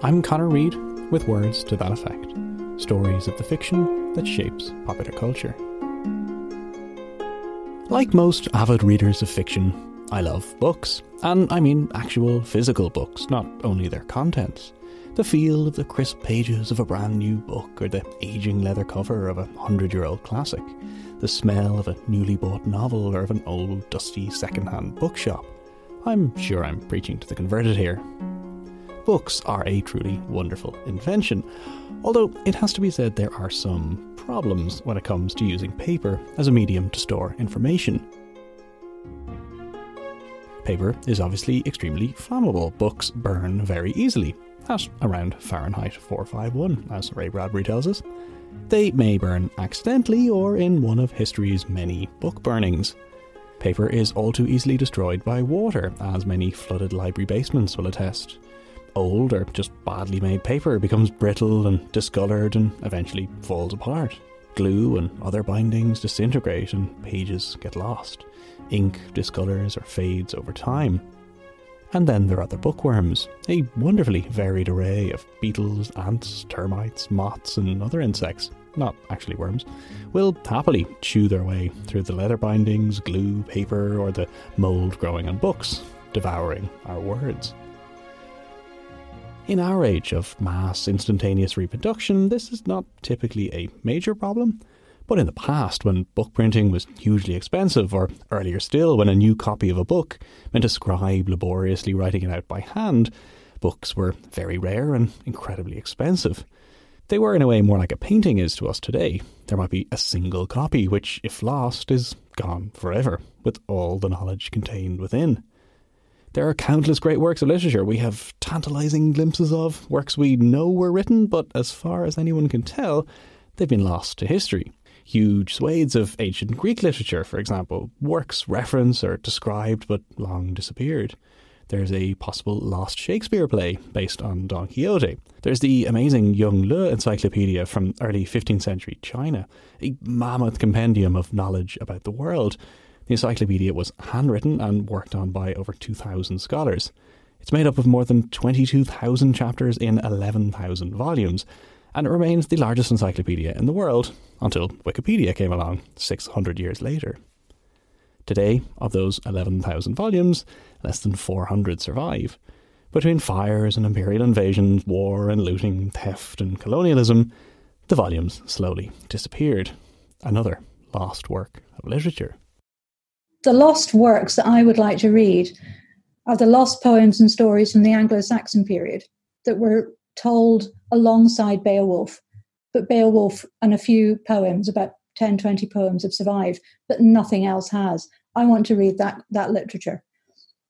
I'm Conor Reid with words to that effect. Stories of the fiction that shapes popular culture. Like most avid readers of fiction, I love books. And I mean actual physical books, not only their contents. The feel of the crisp pages of a brand new book or the aging leather cover of a hundred year old classic. The smell of a newly bought novel or of an old, dusty second hand bookshop. I'm sure I'm preaching to the converted here, books are a truly wonderful invention, although it has to be said there are some problems when it comes to using paper as a medium to store information. Paper is obviously extremely flammable. Books burn very easily, at around Fahrenheit 451, as Ray Bradbury tells us. They may burn accidentally or in one of history's many book burnings. Paper is all too easily destroyed by water, as many flooded library basements will attest old or just badly made paper becomes brittle and discoloured and eventually falls apart. Glue and other bindings disintegrate and pages get lost. Ink discolours or fades over time. And then there are the bookworms, a wonderfully varied array of beetles, ants, termites, moths, and other insects, not actually worms, will happily chew their way through the leather bindings, glue, paper, or the mould growing on books, devouring our words. In our age of mass instantaneous reproduction, this is not typically a major problem. But in the past, when book printing was hugely expensive, or earlier still, when a new copy of a book meant a scribe laboriously writing it out by hand, books were very rare and incredibly expensive. They were, in a way, more like a painting is to us today. There might be a single copy, which, if lost, is gone forever, with all the knowledge contained within. There are countless great works of literature we have tantalizing glimpses of, works we know were written, but as far as anyone can tell, they've been lost to history. Huge swathes of ancient Greek literature, for example, works referenced or described but long disappeared. There's a possible lost Shakespeare play based on Don Quixote. There's the amazing Yongle encyclopedia from early 15th century China, a mammoth compendium of knowledge about the world the encyclopedia was handwritten and worked on by over 2,000 scholars. It's made up of more than 22,000 chapters in 11,000 volumes, and it remains the largest encyclopedia in the world until Wikipedia came along 600 years later. Today, of those 11,000 volumes, less than 400 survive. Between fires and imperial invasions, war and looting, theft and colonialism, the volumes slowly disappeared. Another lost work of literature the lost works that I would like to read are the lost poems and stories from the Anglo Saxon period that were told alongside Beowulf. But Beowulf and a few poems, about 10, 20 poems, have survived, but nothing else has. I want to read that, that literature.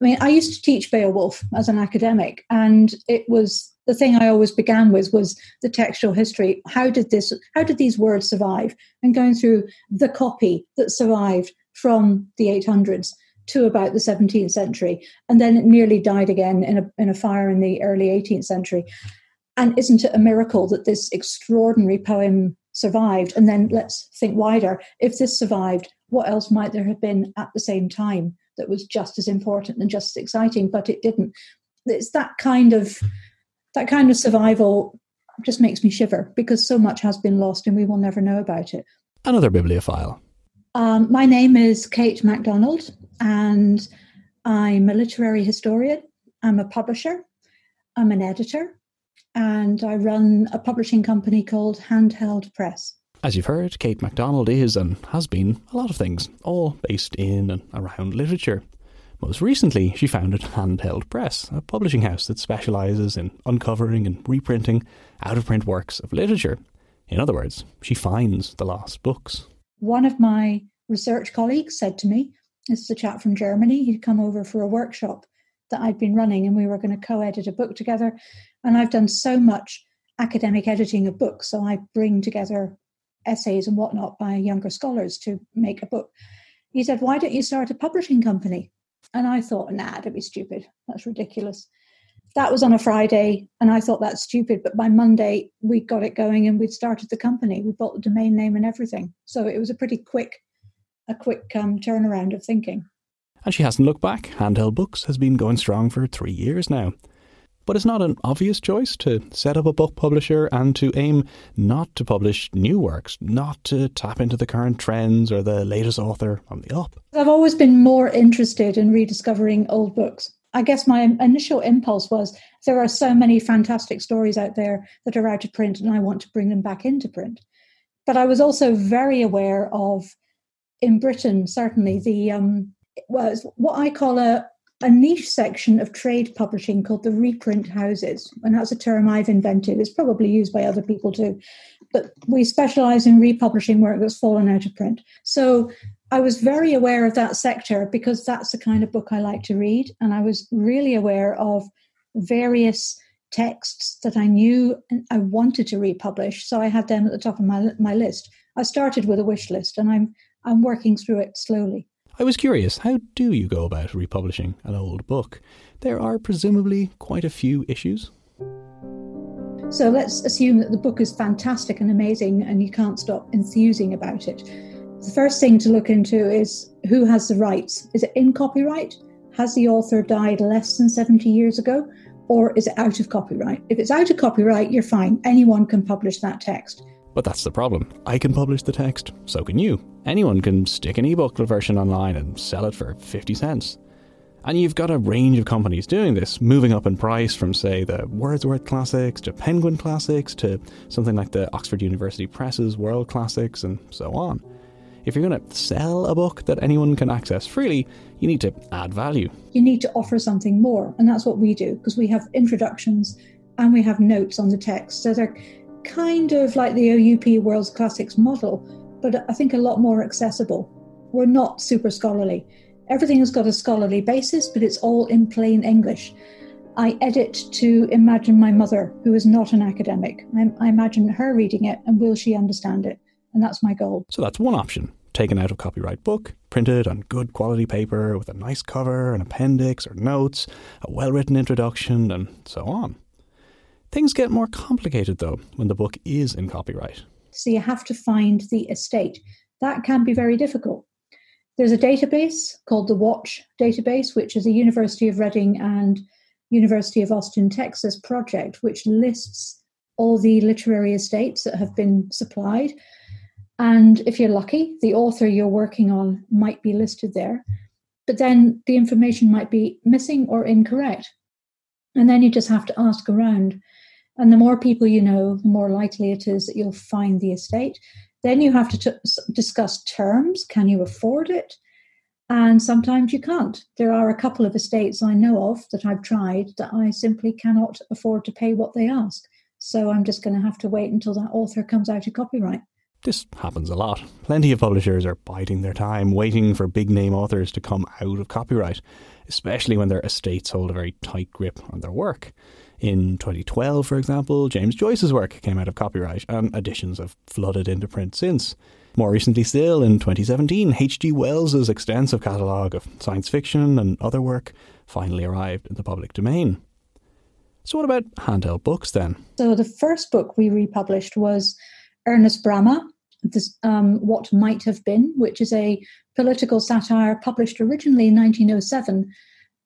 I mean, I used to teach Beowulf as an academic, and it was the thing I always began with was the textual history. How did this? How did these words survive? And going through the copy that survived from the 800s to about the 17th century, and then it nearly died again in a, in a fire in the early 18th century. And isn't it a miracle that this extraordinary poem survived? And then let's think wider. If this survived, what else might there have been at the same time that was just as important and just as exciting, but it didn't? It's that kind of that kind of survival just makes me shiver because so much has been lost and we will never know about it. Another bibliophile. Um, my name is Kate Macdonald, and I'm a literary historian. I'm a publisher. I'm an editor, and I run a publishing company called Handheld Press. As you've heard, Kate Macdonald is and has been a lot of things, all based in and around literature. Most recently, she founded Handheld Press, a publishing house that specialises in uncovering and reprinting out of print works of literature. In other words, she finds the lost books one of my research colleagues said to me, This is a chap from Germany. He'd come over for a workshop that I'd been running, and we were going to co edit a book together. And I've done so much academic editing of books, so I bring together essays and whatnot by younger scholars to make a book. He said, Why don't you start a publishing company? And I thought, Nah, that'd be stupid. That's ridiculous. That was on a Friday, and I thought that's stupid. But by Monday, we got it going and we'd started the company. We bought the domain name and everything. So it was a pretty quick, a quick um, turnaround of thinking. And she hasn't looked back. Handheld Books has been going strong for three years now. But it's not an obvious choice to set up a book publisher and to aim not to publish new works, not to tap into the current trends or the latest author on the up. I've always been more interested in rediscovering old books. I guess my initial impulse was there are so many fantastic stories out there that are out of print, and I want to bring them back into print. But I was also very aware of, in Britain, certainly the um, was what I call a a niche section of trade publishing called the reprint houses. And that's a term I've invented. It's probably used by other people too. But we specialize in republishing work that's fallen out of print. So I was very aware of that sector because that's the kind of book I like to read. And I was really aware of various texts that I knew I wanted to republish. So I had them at the top of my, my list. I started with a wish list and I'm, I'm working through it slowly. I was curious, how do you go about republishing an old book? There are presumably quite a few issues. So let's assume that the book is fantastic and amazing and you can't stop enthusing about it. The first thing to look into is who has the rights. Is it in copyright? Has the author died less than 70 years ago? Or is it out of copyright? If it's out of copyright, you're fine. Anyone can publish that text. But that's the problem. I can publish the text, so can you. Anyone can stick an ebook version online and sell it for 50 cents. And you've got a range of companies doing this, moving up in price from, say, the Wordsworth Classics to Penguin Classics to something like the Oxford University Press's World Classics and so on. If you're going to sell a book that anyone can access freely, you need to add value. You need to offer something more, and that's what we do because we have introductions and we have notes on the text. So they're kind of like the OUP World Classics model, but I think a lot more accessible. We're not super scholarly. Everything has got a scholarly basis, but it's all in plain English. I edit to imagine my mother, who is not an academic. I, I imagine her reading it, and will she understand it? And that's my goal. So that's one option. Taken out of copyright book, printed on good quality paper with a nice cover, an appendix or notes, a well written introduction, and so on. Things get more complicated though when the book is in copyright. So you have to find the estate. That can be very difficult. There's a database called the Watch database, which is a University of Reading and University of Austin, Texas project, which lists all the literary estates that have been supplied. And if you're lucky, the author you're working on might be listed there. But then the information might be missing or incorrect. And then you just have to ask around. And the more people you know, the more likely it is that you'll find the estate. Then you have to t- discuss terms. Can you afford it? And sometimes you can't. There are a couple of estates I know of that I've tried that I simply cannot afford to pay what they ask. So I'm just going to have to wait until that author comes out of copyright. This happens a lot. Plenty of publishers are biding their time, waiting for big name authors to come out of copyright, especially when their estates hold a very tight grip on their work. In 2012, for example, James Joyce's work came out of copyright, and editions have flooded into print since. More recently still, in 2017, H.G. Wells's extensive catalogue of science fiction and other work finally arrived in the public domain. So, what about handheld books then? So, the first book we republished was Ernest Bramah, this, um, What Might Have Been, which is a political satire published originally in 1907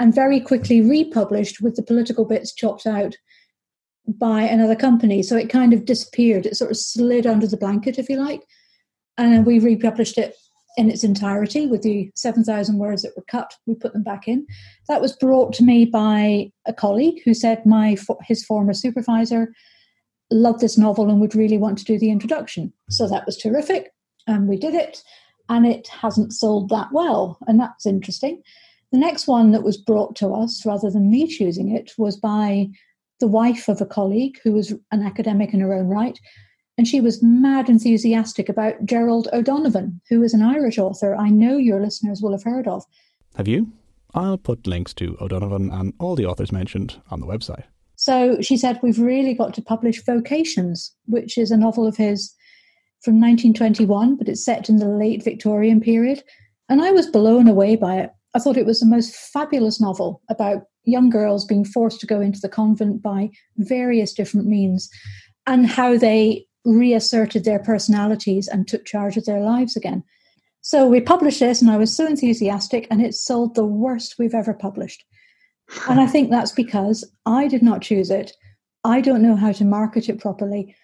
and very quickly republished with the political bits chopped out by another company. So it kind of disappeared. It sort of slid under the blanket, if you like. And then we republished it in its entirety with the 7,000 words that were cut. We put them back in. That was brought to me by a colleague who said my his former supervisor loved this novel and would really want to do the introduction. So that was terrific. And we did it. And it hasn't sold that well. And that's interesting. The next one that was brought to us, rather than me choosing it, was by the wife of a colleague who was an academic in her own right. And she was mad enthusiastic about Gerald O'Donovan, who is an Irish author I know your listeners will have heard of. Have you? I'll put links to O'Donovan and all the authors mentioned on the website. So she said, We've really got to publish Vocations, which is a novel of his from 1921, but it's set in the late Victorian period. And I was blown away by it. I thought it was the most fabulous novel about young girls being forced to go into the convent by various different means and how they reasserted their personalities and took charge of their lives again. So we published this, and I was so enthusiastic, and it sold the worst we've ever published. And I think that's because I did not choose it. I don't know how to market it properly.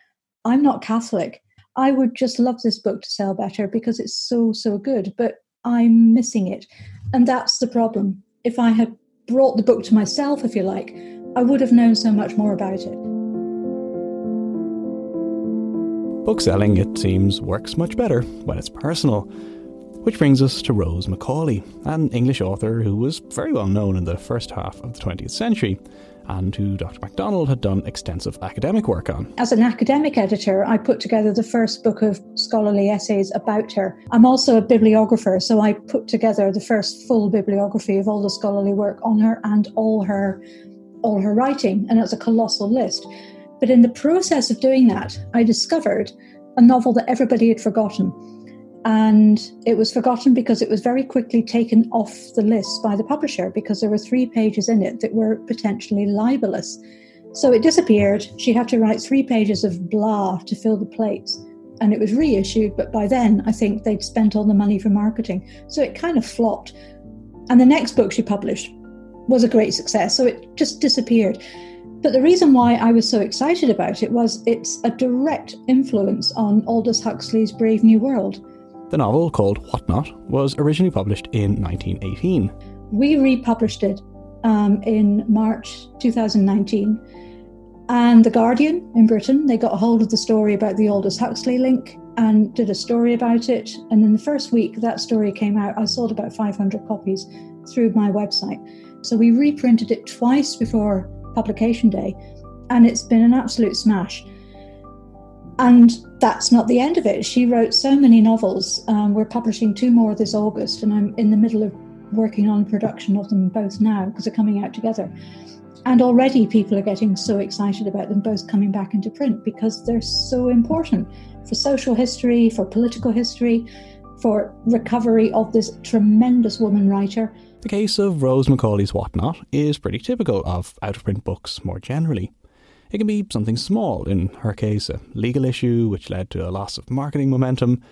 I'm not Catholic. I would just love this book to sell better because it's so, so good, but I'm missing it. And that's the problem. If I had brought the book to myself, if you like, I would have known so much more about it. Bookselling, it seems, works much better when it's personal. Which brings us to Rose Macaulay, an English author who was very well known in the first half of the 20th century and who Dr. Macdonald had done extensive academic work on. As an academic editor, I put together the first book of scholarly essays about her. I'm also a bibliographer, so I put together the first full bibliography of all the scholarly work on her and all her all her writing, and it's a colossal list. But in the process of doing that, I discovered a novel that everybody had forgotten and it was forgotten because it was very quickly taken off the list by the publisher because there were three pages in it that were potentially libelous. So it disappeared. She had to write three pages of blah to fill the plates. And it was reissued, but by then I think they'd spent all the money for marketing. So it kind of flopped. And the next book she published was a great success. So it just disappeared. But the reason why I was so excited about it was it's a direct influence on Aldous Huxley's Brave New World. The novel, called What Not, was originally published in 1918. We republished it um, in March 2019. And The Guardian in Britain, they got a hold of the story about the Aldous Huxley link and did a story about it. And in the first week that story came out, I sold about 500 copies through my website. So we reprinted it twice before publication day, and it's been an absolute smash. And that's not the end of it. She wrote so many novels. Um, we're publishing two more this August, and I'm in the middle of working on production of them both now because they're coming out together. And already people are getting so excited about them both coming back into print because they're so important for social history, for political history, for recovery of this tremendous woman writer. The case of Rose Macaulay's Whatnot is pretty typical of out of print books more generally. It can be something small, in her case, a legal issue which led to a loss of marketing momentum,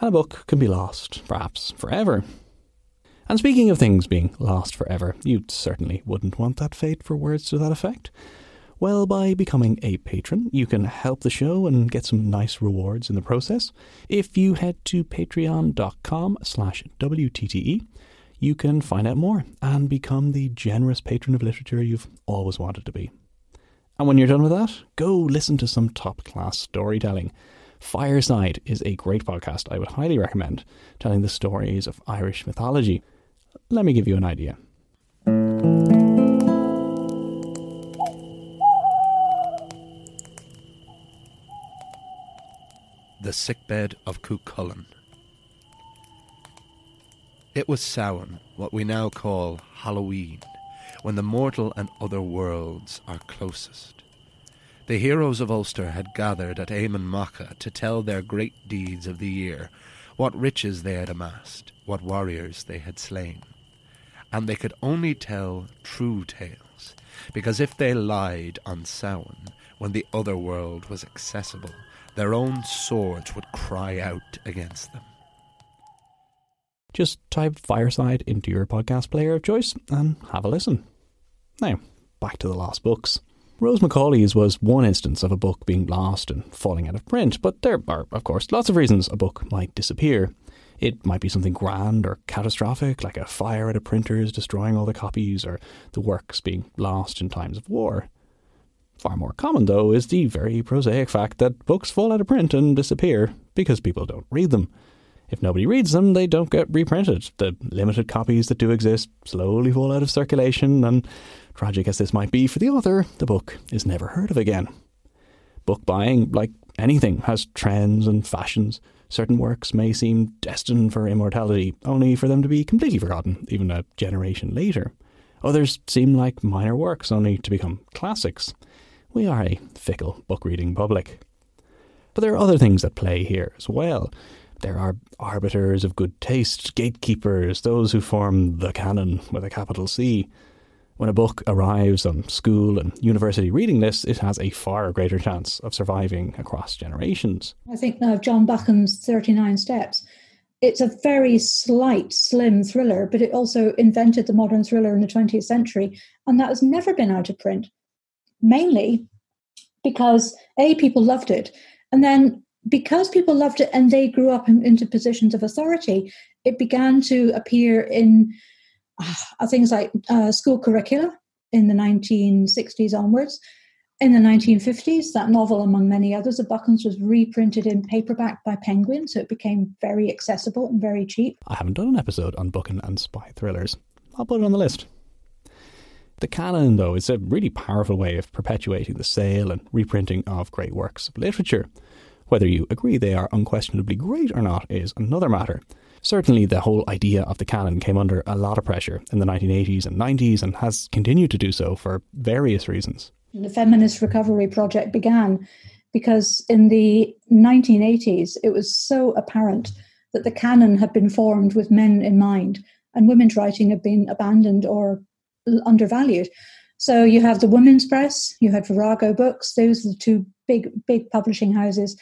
and a book can be lost, perhaps forever. And speaking of things being lost forever, you certainly wouldn't want that fate for words to that effect. Well, by becoming a patron, you can help the show and get some nice rewards in the process. If you head to patreon.com slash WTTE, you can find out more and become the generous patron of literature you've always wanted to be. And when you're done with that, go listen to some top class storytelling. Fireside is a great podcast I would highly recommend, telling the stories of Irish mythology. Let me give you an idea. The Sickbed of Cuchulainn. It was Samhain, what we now call Halloween when the mortal and other worlds are closest. The heroes of Ulster had gathered at Emain Macha to tell their great deeds of the year, what riches they had amassed, what warriors they had slain. And they could only tell true tales, because if they lied on Samhain, when the other world was accessible, their own swords would cry out against them. Just type Fireside into your podcast player of choice and have a listen. Now, back to the lost books. Rose Macaulay's was one instance of a book being lost and falling out of print, but there are, of course, lots of reasons a book might disappear. It might be something grand or catastrophic, like a fire at a printer's destroying all the copies, or the works being lost in times of war. Far more common, though, is the very prosaic fact that books fall out of print and disappear because people don't read them. If nobody reads them, they don't get reprinted. The limited copies that do exist slowly fall out of circulation, and tragic as this might be for the author, the book is never heard of again. Book buying, like anything has trends and fashions. Certain works may seem destined for immortality, only for them to be completely forgotten, even a generation later. Others seem like minor works, only to become classics. We are a fickle book reading public. But there are other things at play here as well. There are arbiters of good taste, gatekeepers, those who form the canon with a capital C. When a book arrives on school and university reading lists, it has a far greater chance of surviving across generations. I think now of John Buchan's 39 Steps. It's a very slight, slim thriller, but it also invented the modern thriller in the 20th century, and that has never been out of print. Mainly because A, people loved it, and then because people loved it and they grew up in, into positions of authority, it began to appear in uh, things like uh, school curricula in the 1960s onwards. In the 1950s, that novel, among many others, of Buchan's, was reprinted in paperback by Penguin, so it became very accessible and very cheap. I haven't done an episode on Buchan and spy thrillers. I'll put it on the list. The canon, though, is a really powerful way of perpetuating the sale and reprinting of great works of literature. Whether you agree they are unquestionably great or not is another matter. Certainly, the whole idea of the canon came under a lot of pressure in the 1980s and 90s and has continued to do so for various reasons. The feminist recovery project began because in the 1980s it was so apparent that the canon had been formed with men in mind and women's writing had been abandoned or undervalued. So you have the Women's Press, you had Virago Books, those are the two big, big publishing houses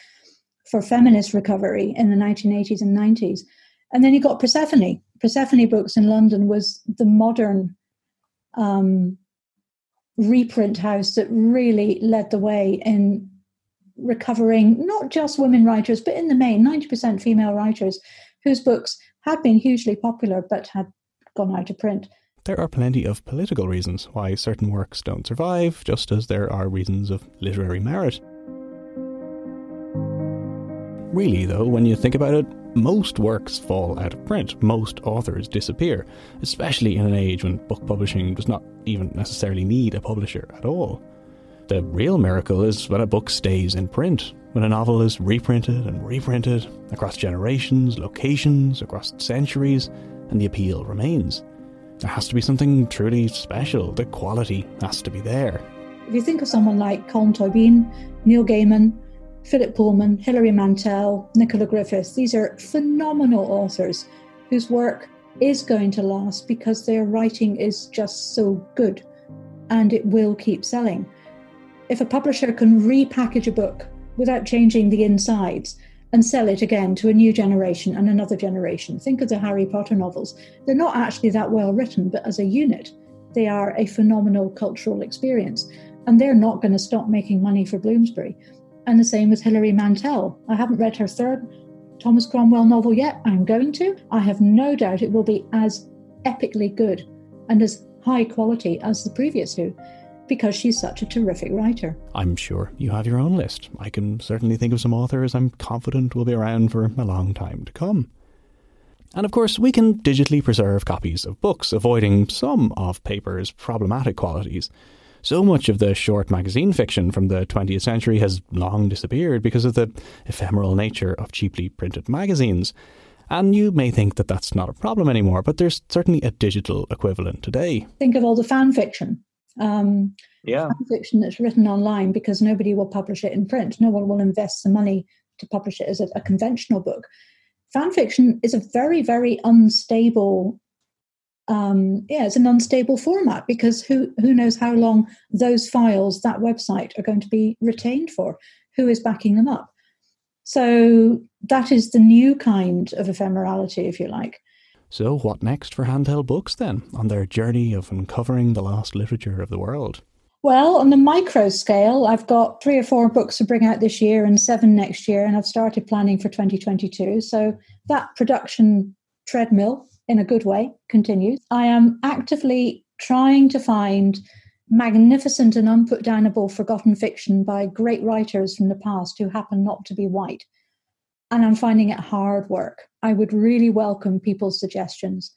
for feminist recovery in the 1980s and 90s. And then you got Persephone. Persephone Books in London was the modern um, reprint house that really led the way in recovering not just women writers, but in the main, 90% female writers whose books had been hugely popular but had gone out of print. There are plenty of political reasons why certain works don't survive, just as there are reasons of literary merit. Really, though, when you think about it, most works fall out of print, most authors disappear, especially in an age when book publishing does not even necessarily need a publisher at all. The real miracle is when a book stays in print, when a novel is reprinted and reprinted across generations, locations, across centuries, and the appeal remains. There has to be something truly special, the quality has to be there. If you think of someone like Colm Tóibín, Neil Gaiman, Philip Pullman, Hilary Mantel, Nicola Griffith. These are phenomenal authors whose work is going to last because their writing is just so good and it will keep selling. If a publisher can repackage a book without changing the insides and sell it again to a new generation and another generation, think of the Harry Potter novels. They're not actually that well written, but as a unit, they are a phenomenal cultural experience. And they're not going to stop making money for Bloomsbury. And the same with Hilary Mantel. I haven't read her third Thomas Cromwell novel yet. I'm going to. I have no doubt it will be as epically good and as high quality as the previous two because she's such a terrific writer. I'm sure you have your own list. I can certainly think of some authors I'm confident will be around for a long time to come. And of course, we can digitally preserve copies of books, avoiding some of paper's problematic qualities. So much of the short magazine fiction from the 20th century has long disappeared because of the ephemeral nature of cheaply printed magazines. And you may think that that's not a problem anymore, but there's certainly a digital equivalent today. Think of all the fan fiction. Um, yeah. Fan fiction that's written online because nobody will publish it in print. No one will invest the money to publish it as a, a conventional book. Fan fiction is a very, very unstable um, yeah, it's an unstable format because who who knows how long those files, that website, are going to be retained for? Who is backing them up? So that is the new kind of ephemerality, if you like. So, what next for handheld books then on their journey of uncovering the lost literature of the world? Well, on the micro scale, I've got three or four books to bring out this year and seven next year, and I've started planning for 2022. So that production treadmill in a good way continues. I am actively trying to find magnificent and unputdownable forgotten fiction by great writers from the past who happen not to be white. And I'm finding it hard work. I would really welcome people's suggestions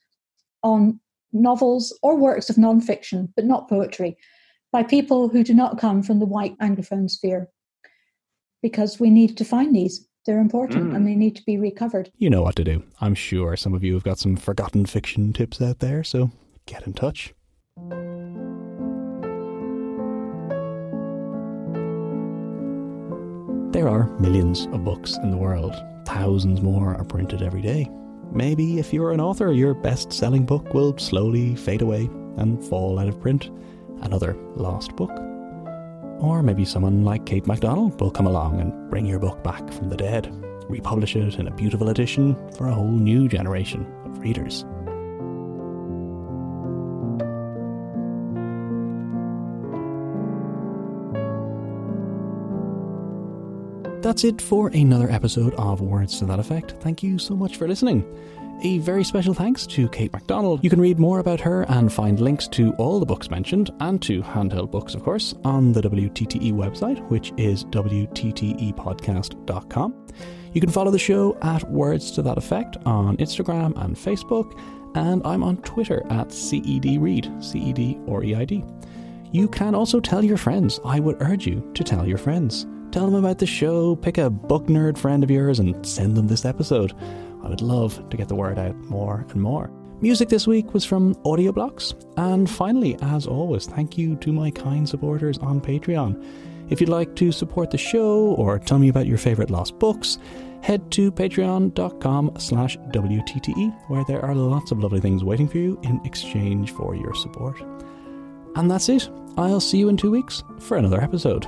on novels or works of nonfiction, but not poetry, by people who do not come from the white Anglophone sphere. because we need to find these. They're important Mm. and they need to be recovered. You know what to do. I'm sure some of you have got some forgotten fiction tips out there, so get in touch. There are millions of books in the world. Thousands more are printed every day. Maybe if you're an author, your best selling book will slowly fade away and fall out of print. Another lost book. Or maybe someone like Kate Macdonald will come along and bring your book back from the dead, republish it in a beautiful edition for a whole new generation of readers. That's it for another episode of Words to That Effect. Thank you so much for listening. A very special thanks to Kate Macdonald. You can read more about her and find links to all the books mentioned and to handheld books, of course, on the WTTE website, which is WTTEpodcast.com. You can follow the show at Words to That Effect on Instagram and Facebook, and I'm on Twitter at CEDReid, CED or EID. You can also tell your friends. I would urge you to tell your friends. Tell them about the show, pick a book nerd friend of yours, and send them this episode. I would love to get the word out more and more. Music this week was from Audioblocks. And finally, as always, thank you to my kind supporters on Patreon. If you'd like to support the show or tell me about your favourite lost books, head to patreon.com slash WTTE, where there are lots of lovely things waiting for you in exchange for your support. And that's it. I'll see you in two weeks for another episode.